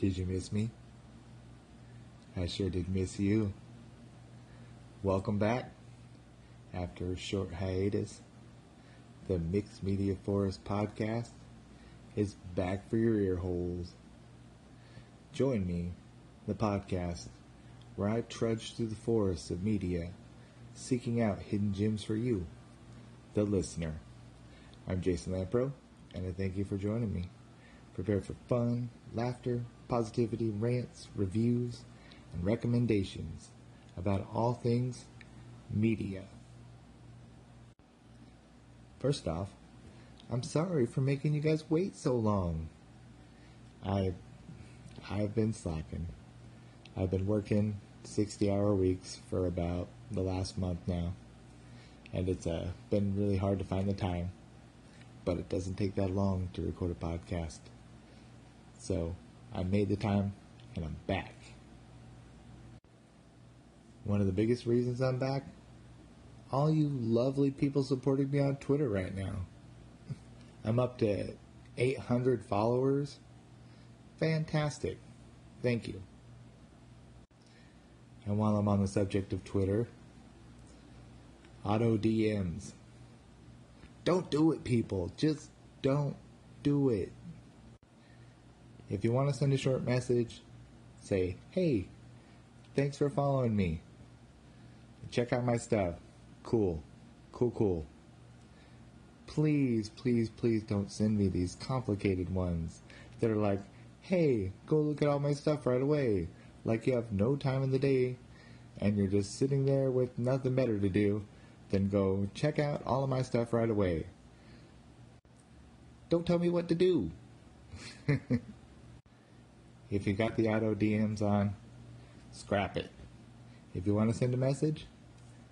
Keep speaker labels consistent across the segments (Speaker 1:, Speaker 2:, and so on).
Speaker 1: Did you miss me? I sure did miss you. Welcome back. After a short hiatus, the Mixed Media Forest podcast is back for your ear holes. Join me, the podcast, where I trudge through the forests of media, seeking out hidden gems for you, the listener. I'm Jason Lamproe, and I thank you for joining me. Prepare for fun, laughter, positivity, rants, reviews, and recommendations about all things media. First off, I'm sorry for making you guys wait so long. I I've been slacking. I've been working 60 hour weeks for about the last month now. And it's uh, been really hard to find the time. But it doesn't take that long to record a podcast. So I made the time and I'm back. One of the biggest reasons I'm back all you lovely people supporting me on Twitter right now. I'm up to 800 followers. Fantastic. Thank you. And while I'm on the subject of Twitter, auto DMs. Don't do it, people. Just don't do it. If you want to send a short message, say, hey, thanks for following me. Check out my stuff. Cool. Cool, cool. Please, please, please don't send me these complicated ones that are like, hey, go look at all my stuff right away. Like you have no time in the day and you're just sitting there with nothing better to do than go check out all of my stuff right away. Don't tell me what to do. if you got the auto DMs on, scrap it. If you want to send a message,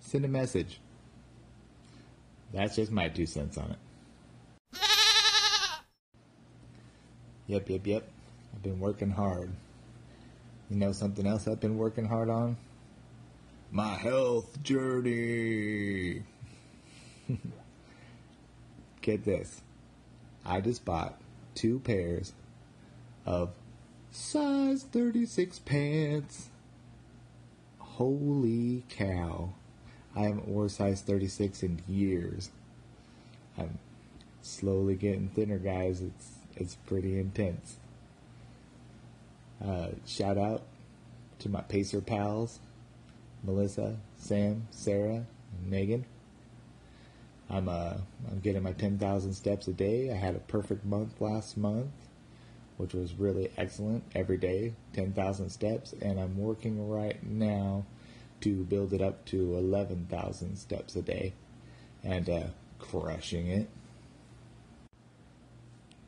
Speaker 1: send a message. That's just my two cents on it. Yep, yep, yep. I've been working hard. You know something else I've been working hard on? My health journey. Get this. I just bought two pairs of size 36 pants. Holy cow. I haven't worn size 36 in years. I'm slowly getting thinner, guys. It's it's pretty intense. Uh, shout out to my Pacer pals, Melissa, Sam, Sarah, and Megan. I'm uh I'm getting my 10,000 steps a day. I had a perfect month last month, which was really excellent. Every day, 10,000 steps, and I'm working right now to build it up to 11,000 steps a day and uh, crushing it.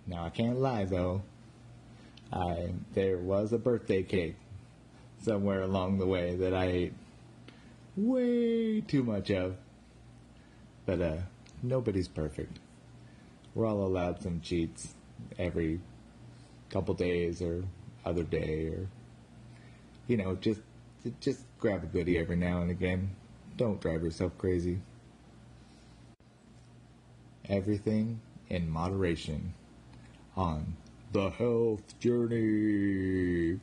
Speaker 1: Now, I can't lie though, I, there was a birthday cake somewhere along the way that I ate way too much of. But uh, nobody's perfect. We're all allowed some cheats every couple days or other day or, you know, just just grab a goodie every now and again. Don't drive yourself crazy. Everything in moderation on the health journey.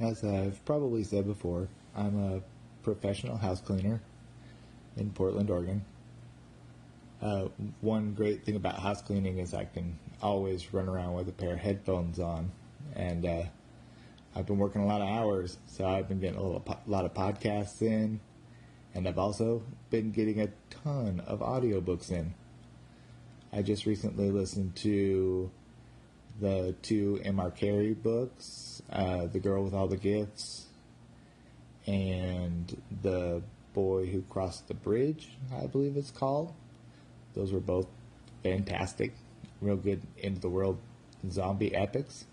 Speaker 1: As I've probably said before, I'm a professional house cleaner in Portland, Oregon. Uh, one great thing about house cleaning is I can always run around with a pair of headphones on, and uh, I've been working a lot of hours, so I've been getting a little, po- lot of podcasts in, and I've also been getting a ton of audiobooks in. I just recently listened to the two M.R. Carey books, uh, The Girl with All the Gifts, and The Boy Who Crossed the Bridge, I believe it's called. Those were both fantastic, real good into the world zombie epics.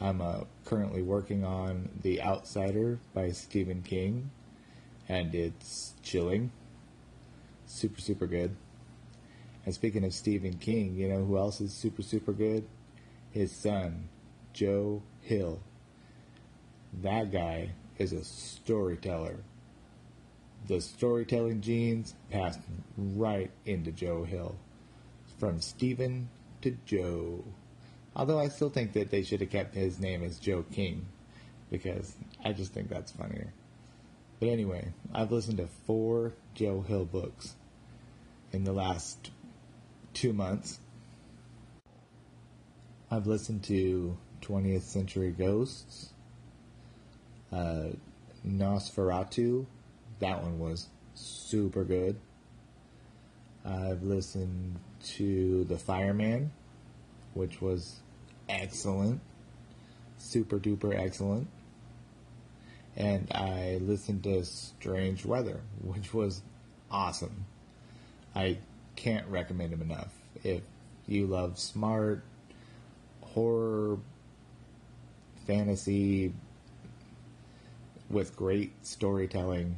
Speaker 1: I'm uh, currently working on The Outsider by Stephen King, and it's chilling. Super, super good. And speaking of Stephen King, you know who else is super, super good? His son, Joe Hill. That guy is a storyteller the storytelling genes passed right into Joe Hill. from Stephen to Joe. Although I still think that they should have kept his name as Joe King because I just think that's funnier. But anyway, I've listened to four Joe Hill books in the last two months. I've listened to 20th Century Ghosts, uh, NOS4A2. That one was super good. I've listened to The Fireman, which was excellent. Super duper excellent. And I listened to Strange Weather, which was awesome. I can't recommend him enough. If you love smart, horror, fantasy, with great storytelling,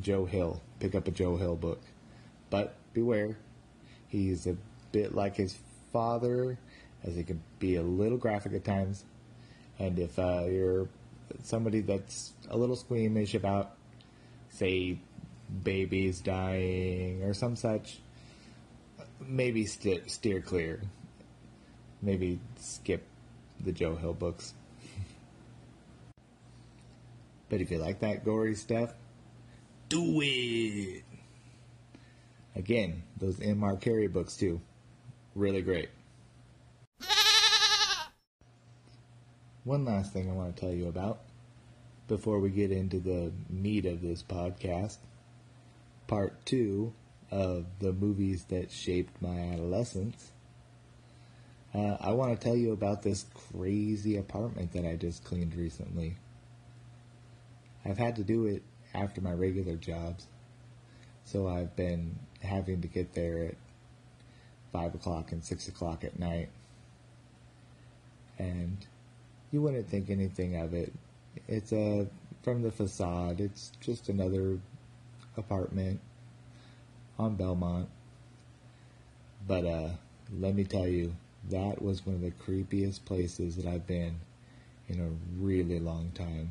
Speaker 1: Joe Hill. Pick up a Joe Hill book. But beware, he's a bit like his father, as he can be a little graphic at times. And if uh, you're somebody that's a little squeamish about, say, babies dying or some such, maybe st- steer clear. Maybe skip the Joe Hill books. but if you like that gory stuff, do it. Again, those MR Carey books too. Really great. One last thing I want to tell you about before we get into the meat of this podcast. Part two of the movies that shaped my adolescence. Uh, I want to tell you about this crazy apartment that I just cleaned recently. I've had to do it after my regular jobs, so I've been having to get there at 5 o'clock and 6 o'clock at night. And you wouldn't think anything of it. It's a, from the facade, it's just another apartment on Belmont. But uh, let me tell you, that was one of the creepiest places that I've been in a really long time.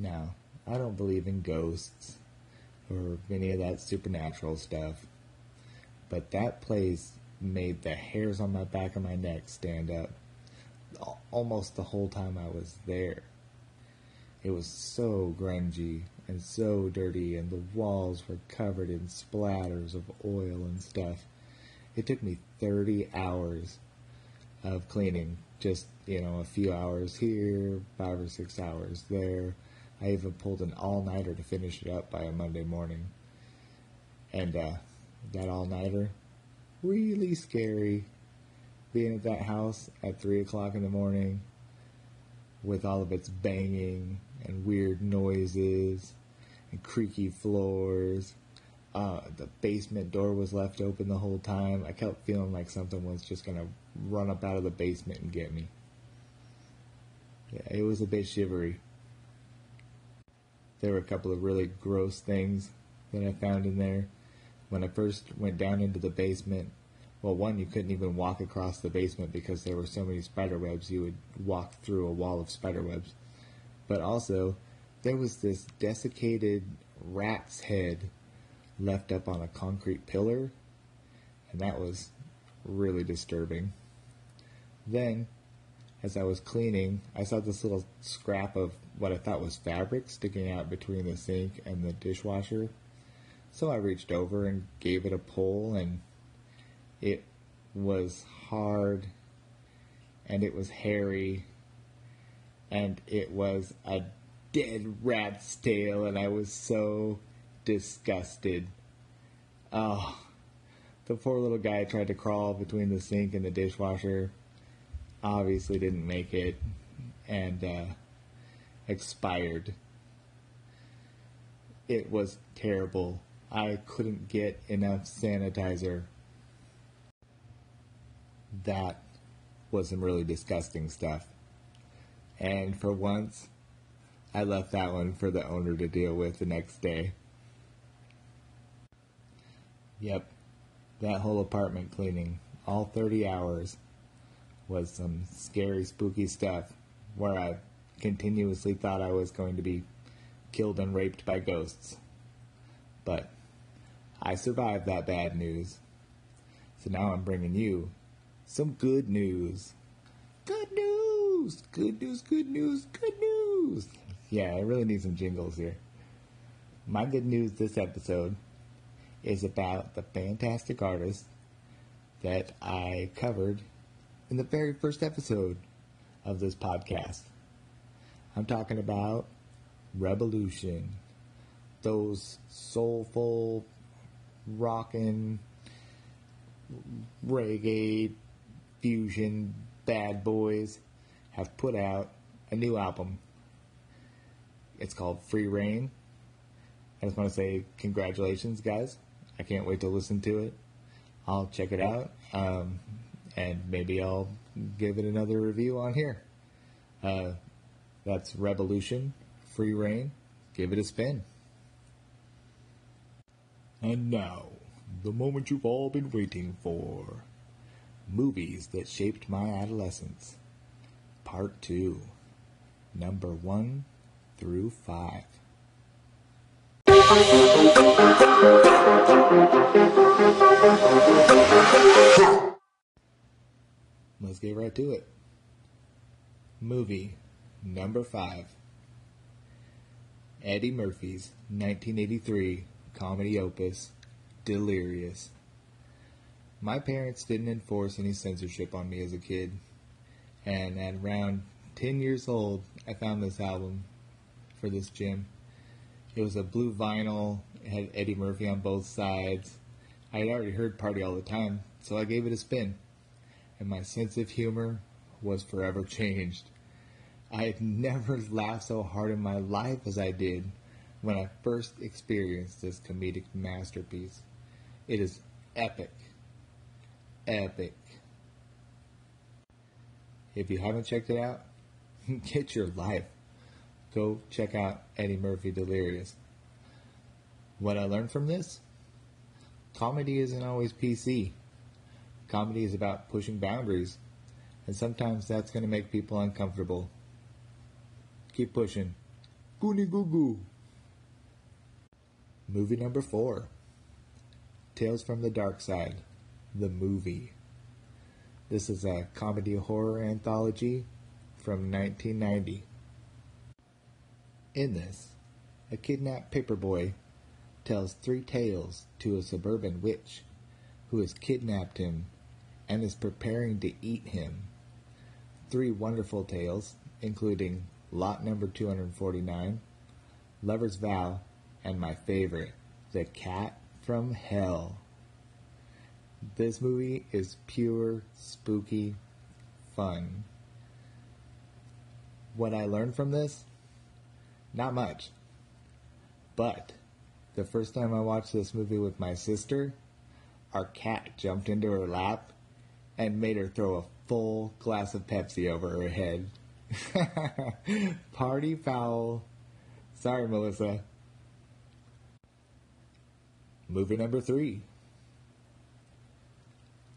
Speaker 1: Now, I don't believe in ghosts or any of that supernatural stuff, but that place made the hairs on my back of my neck stand up almost the whole time I was there. It was so grungy and so dirty, and the walls were covered in splatters of oil and stuff. It took me 30 hours of cleaning, just, you know, a few hours here, five or six hours there. I even pulled an all nighter to finish it up by a Monday morning. And uh, that all nighter, really scary. Being at that house at 3 o'clock in the morning with all of its banging and weird noises and creaky floors. Uh, the basement door was left open the whole time. I kept feeling like something was just going to run up out of the basement and get me. Yeah, it was a bit shivery. There were a couple of really gross things that I found in there. When I first went down into the basement, well, one, you couldn't even walk across the basement because there were so many spider webs, you would walk through a wall of spider webs. But also, there was this desiccated rat's head left up on a concrete pillar, and that was really disturbing. Then, as I was cleaning, I saw this little scrap of what I thought was fabric sticking out between the sink and the dishwasher. So I reached over and gave it a pull, and it was hard, and it was hairy, and it was a dead rat's tail, and I was so disgusted. Oh, the poor little guy tried to crawl between the sink and the dishwasher obviously didn't make it and uh, expired. It was terrible. I couldn't get enough sanitizer. That was some really disgusting stuff. And for once, I left that one for the owner to deal with the next day. Yep, that whole apartment cleaning, all 30 hours, was some scary, spooky stuff where I continuously thought I was going to be killed and raped by ghosts. But I survived that bad news. So now I'm bringing you some good news. Good news! Good news, good news, good news! Yeah, I really need some jingles here. My good news this episode is about the fantastic artist that I covered in the very first episode of this podcast. I'm talking about Revolution. Those soulful, rockin', reggae, fusion bad boys have put out a new album. It's called Free Reign. I just want to say congratulations, guys. I can't wait to listen to it. I'll check it out, um, and maybe I'll give it another review on here. Uh, that's Revolution, Free Reign. Give it a spin. And now, the moment you've all been waiting for. Movies that shaped my adolescence. Part 2. Number 1 through 5. Get right to it. Movie number 5. Eddie Murphy's 1983 comedy opus, Delirious. My parents didn't enforce any censorship on me as a kid, and at around 10 years old, I found this album for this gym. It was a blue vinyl, it had Eddie Murphy on both sides. I had already heard Party All the Time, so I gave it a spin, and my sense of humor was forever changed. I had never laughed so hard in my life as I did when I first experienced this comedic masterpiece. It is epic epic. If you haven't checked it out, get your life. Go check out Eddie Murphy Delirious. What I learned from this? Comedy isn't always PC. Comedy is about pushing boundaries, and sometimes that's going to make people uncomfortable. Keep pushing. Goonie goo goo. Movie number four Tales from the Dark Side the movie. This is a comedy horror anthology from 1990. In this, a kidnapped paperboy tells three tales to a suburban witch who has kidnapped him and is preparing to eat him. Three wonderful tales, including Lot Number 249, Lover's Vow, and my favorite, The Cat from Hell. This movie is pure spooky fun. What I learned from this? Not much. But the first time I watched this movie with my sister, our cat jumped into her lap and made her throw a full glass of Pepsi over her head. Party foul. Sorry, Melissa. Movie number three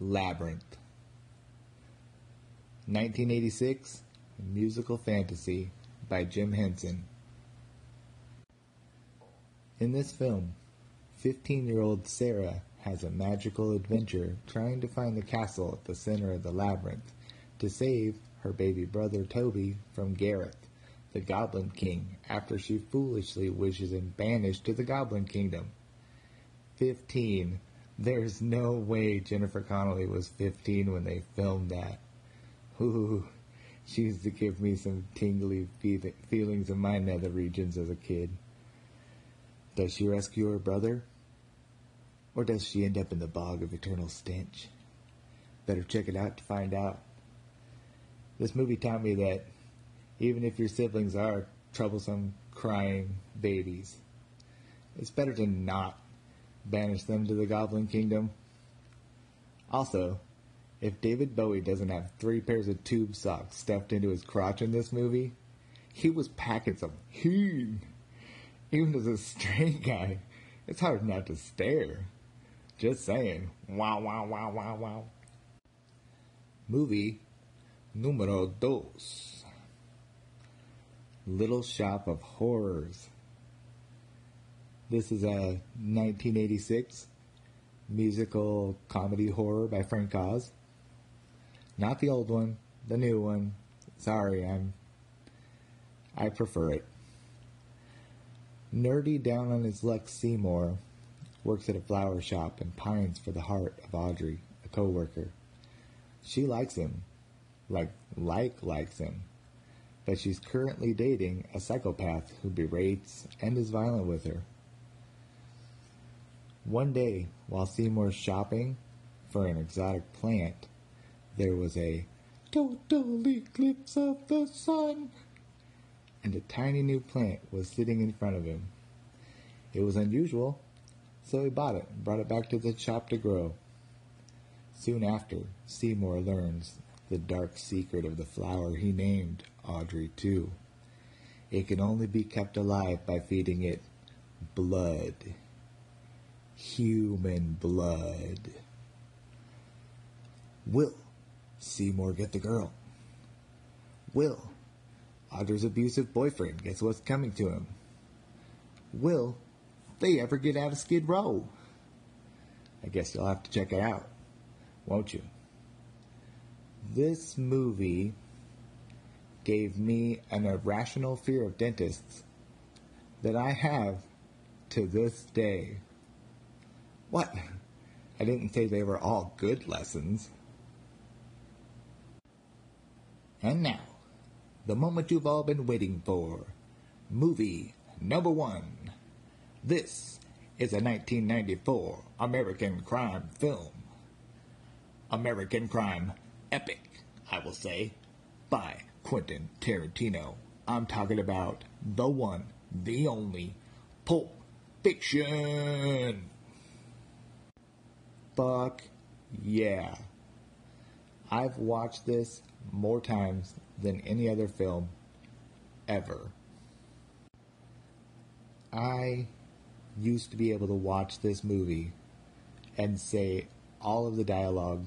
Speaker 1: Labyrinth. 1986 Musical Fantasy by Jim Henson. In this film, 15 year old Sarah has a magical adventure trying to find the castle at the center of the labyrinth to save her baby brother Toby from Jareth, the Goblin King, after she foolishly wishes him banished to the Goblin Kingdom. 15 there's no way Jennifer Connelly was 15 when they filmed that. Ooh, she used to give me some tingly feelings in my nether regions as a kid. Does she rescue her brother? Or does she end up in the bog of eternal stench? Better check it out to find out. This movie taught me that even if your siblings are troublesome, crying babies, it's better to not banish them to the Goblin Kingdom. Also, if David Bowie doesn't have three pairs of tube socks stuffed into his crotch in this movie, he was packing some heat. Even as a straight guy, it's hard not to stare. Just saying. Wow, wow, wow, wow, wow. Movie numero dos. Little Shop of Horrors. This is a 1986 musical comedy horror by Frank Oz. Not the old one, the new one. Sorry, I'm I prefer it. Nerdy down on his luck Seymour works at a flower shop and pines for the heart of Audrey, a coworker. She likes him, like like likes him, but she's currently dating a psychopath who berates and is violent with her. One day, while Seymour's shopping for an exotic plant, there was a total eclipse of the sun, and a tiny new plant was sitting in front of him. It was unusual, so he bought it and brought it back to the shop to grow. Soon after, Seymour learns the dark secret of the flower he named Audrey II. It can only be kept alive by feeding it blood human blood. Will Seymour get the girl? Will Audrey's abusive boyfriend gets what's coming to him? Will they ever get out of Skid Row? I guess you'll have to check it out, won't you? This movie gave me an irrational fear of dentists that I have to this day. What? I didn't say they were all good lessons. And now, the moment you've all been waiting for. Movie number one. This is a 1994 American crime film. American crime epic, I will say, by Quentin Tarantino. I'm talking about the one, the only, Pulp Fiction. Fuck yeah. I've watched this more times than any other film ever. I used to be able to watch this movie and say all of the dialogue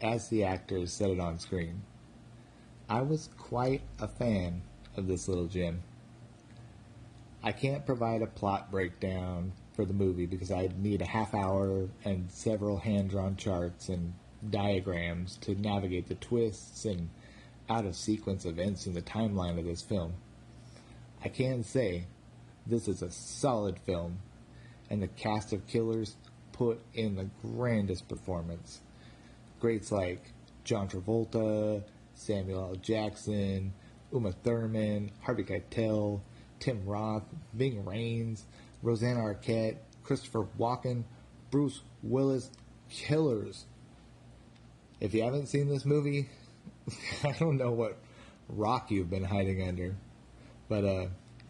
Speaker 1: as the actors said it on screen. I was quite a fan of this little gem. I can't provide a plot breakdown for the movie because I'd need a half hour and several hand drawn charts and diagrams to navigate the twists and out of sequence events in the timeline of this film. I can say this is a solid film, and the cast of killers put in the grandest performance. Greats like John Travolta, Samuel L. Jackson, Uma Thurman, Harvey Keitel, Tim Roth, Ving Rhames, Rosanna Arquette, Christopher Walken, Bruce Willis, killers. If you haven't seen this movie, I don't know what rock you've been hiding under, but uh,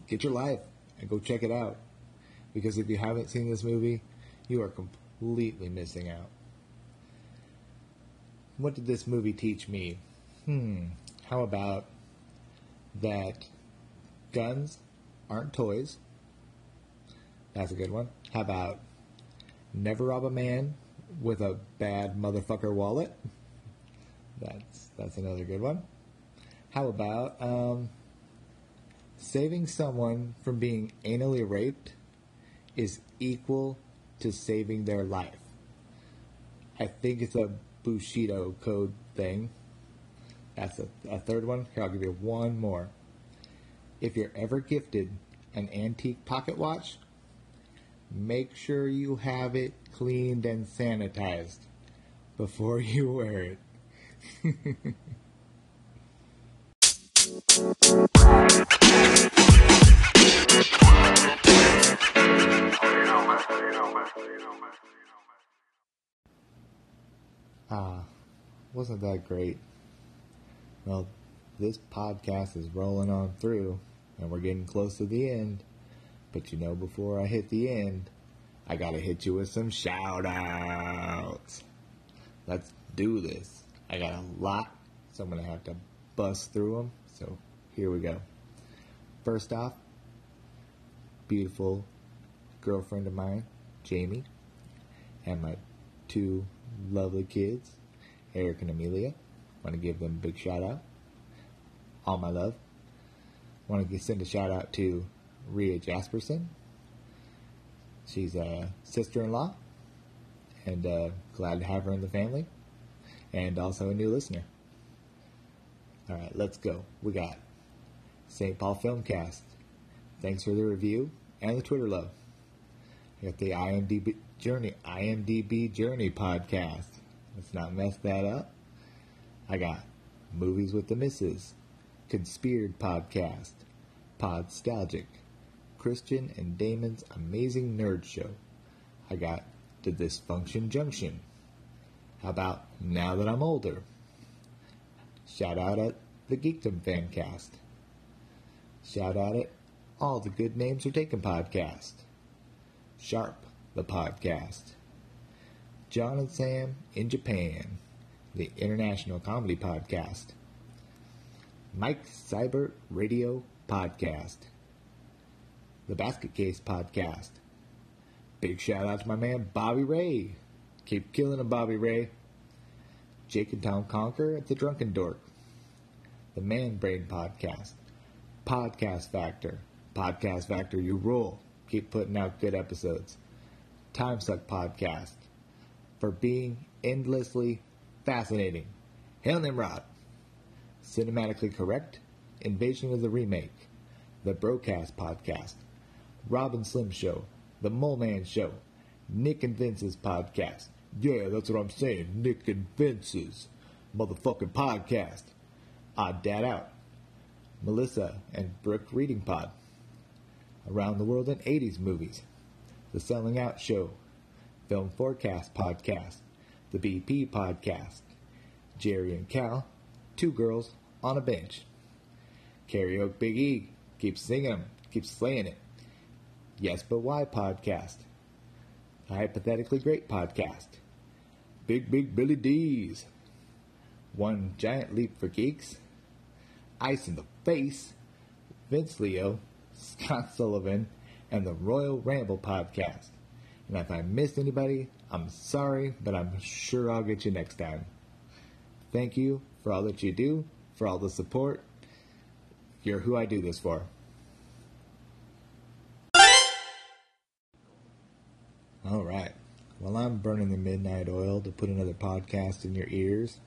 Speaker 1: get your life and go check it out. Because if you haven't seen this movie, you are completely missing out. What did this movie teach me? Hmm, how about that guns aren't toys? That's a good one. How about never rob a man with a bad motherfucker wallet? That's that's another good one. How about um, saving someone from being anally raped is equal to saving their life? I think it's a Bushido code thing. That's a, a third one. Here, I'll give you one more. If you're ever gifted an antique pocket watch, make sure you have it cleaned and sanitized before you wear it. wasn't that great? Well, this podcast is rolling on through, and we're getting close to the end. But you know, before I hit the end, I gotta hit you with some shout outs. Let's do this. I got a lot, so I'm gonna have to bust through them. So here we go. First off, beautiful girlfriend of mine, Jamie, and my two lovely kids, Eric and Amelia. Want to give them a big shout out. All my love. Want to send a shout out to Rhea Jasperson. She's a sister in law, and uh, glad to have her in the family, and also a new listener. All right, let's go. We got St. Paul Filmcast. Thanks for the review and the Twitter love. I got the IMDb Journey IMDb Journey podcast. Let's not mess that up. I got Movies with the Misses, Conspired Podcast, Podstalgic, Christian and Damon's Amazing Nerd Show. I got The Dysfunction Junction. How about Now That I'm Older? Shout out at the Geekdom Fancast. Shout out at All the Good Names Are Taken podcast. Sharp, the podcast. John and Sam in Japan, the International Comedy Podcast. Mike Cyber Radio Podcast. The Basket Case Podcast. Big shout out to my man Bobby Ray. Keep killing him, Bobby Ray. Jake and Tom Conquer at the Drunken Dork. The Man Brain Podcast. Podcast Factor. Podcast Factor, you rule. Keep putting out good episodes. Time Suck Podcast. For being endlessly fascinating. Hail Nimrod. Cinematically Correct. Invasion of the Remake. The Broadcast Podcast. Robin Slim Show. The Mole Man Show. Nick and Vince's Podcast. Yeah, that's what I'm saying. Nick and Vince's motherfucking podcast. Odd Dad Out. Melissa and Brooke Reading Pod. Around the World in 80s Movies. The Selling Out Show. Film Forecast Podcast. The BP Podcast. Jerry and Cal. Two girls on a bench. Karaoke Big E. Keep singing them. Keep slaying it. Yes But Why Podcast. Hypothetically Great Podcast. Big Big Billy D's. One Giant Leap for Geeks. Ice in the Face. Vince Leo. Scott Sullivan. And the Royal Ramble Podcast. And if I missed anybody, I'm sorry, but I'm sure I'll get you next time. Thank you for all that you do, for all the support. You're who I do this for. All right. Well, I'm burning the midnight oil to put another podcast in your ears.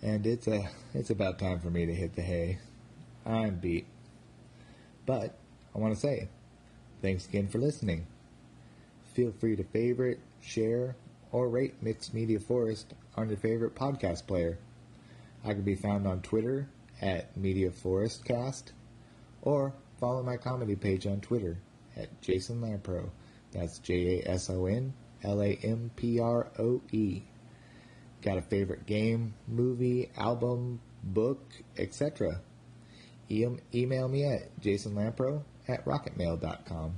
Speaker 1: And it's a it's about time for me to hit the hay. I'm beat. But I want to say thanks again for listening. Feel free to favorite, share, or rate Mixed Media Forest on your favorite podcast player. I can be found on Twitter at Media Forest Cast, or follow my comedy page on Twitter at Jason Lamproe. That's J A S O N L A M P R O E. Got a favorite game, movie, album, book, etc. E- email me at jasonlamproe at rocketmail.com.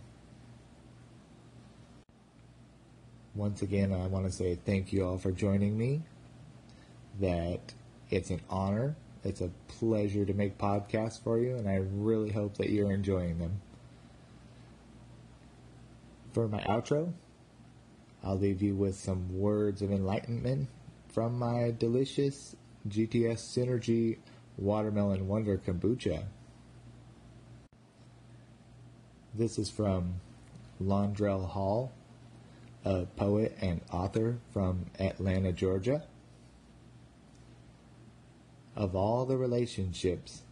Speaker 1: Once again, I want to say thank you all for joining me. That it's an honor, it's a pleasure to make podcasts for you, and I really hope that you're enjoying them. For my outro, I'll leave you with some words of enlightenment from my delicious GTS Synergy Watermelon Wonder Kombucha. This is from Londrell Hall, a poet and author from Atlanta, Georgia. Of all the relationships,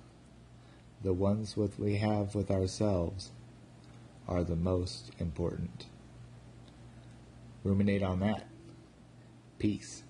Speaker 1: the ones with we have with ourselves are the most important. Ruminate on that. Peace.